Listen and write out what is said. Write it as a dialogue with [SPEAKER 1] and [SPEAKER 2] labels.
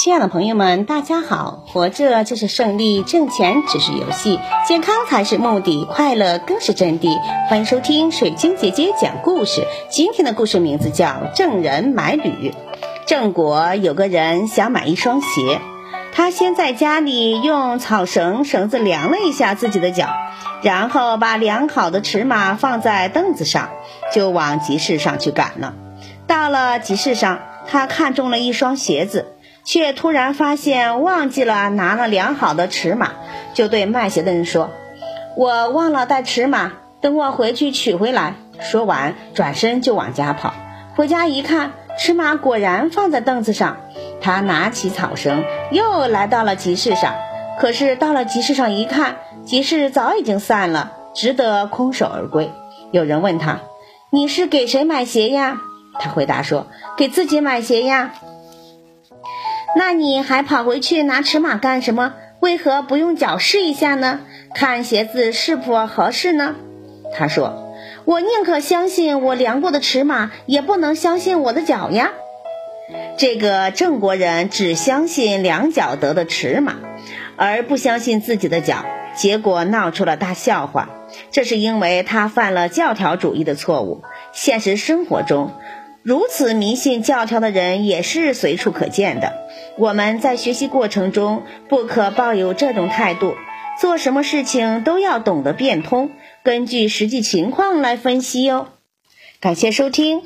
[SPEAKER 1] 亲爱的朋友们，大家好！活着就是胜利，挣钱只是游戏，健康才是目的，快乐更是真谛。欢迎收听水晶姐姐讲故事。今天的故事名字叫《郑人买履》。郑国有个人想买一双鞋，他先在家里用草绳绳子量了一下自己的脚，然后把量好的尺码放在凳子上，就往集市上去赶了。到了集市上，他看中了一双鞋子。却突然发现忘记了拿了量好的尺码，就对卖鞋的人说：“我忘了带尺码，等我回去取回来。”说完，转身就往家跑。回家一看，尺码果然放在凳子上。他拿起草绳，又来到了集市上。可是到了集市上一看，集市早已经散了，只得空手而归。有人问他：“你是给谁买鞋呀？”他回答说：“给自己买鞋呀。”那你还跑回去拿尺码干什么？为何不用脚试一下呢？看鞋子是否合适呢？他说：“我宁可相信我量过的尺码，也不能相信我的脚呀。”这个郑国人只相信量脚得的尺码，而不相信自己的脚，结果闹出了大笑话。这是因为他犯了教条主义的错误。现实生活中，如此迷信教条的人也是随处可见的。我们在学习过程中不可抱有这种态度，做什么事情都要懂得变通，根据实际情况来分析哟。感谢收听。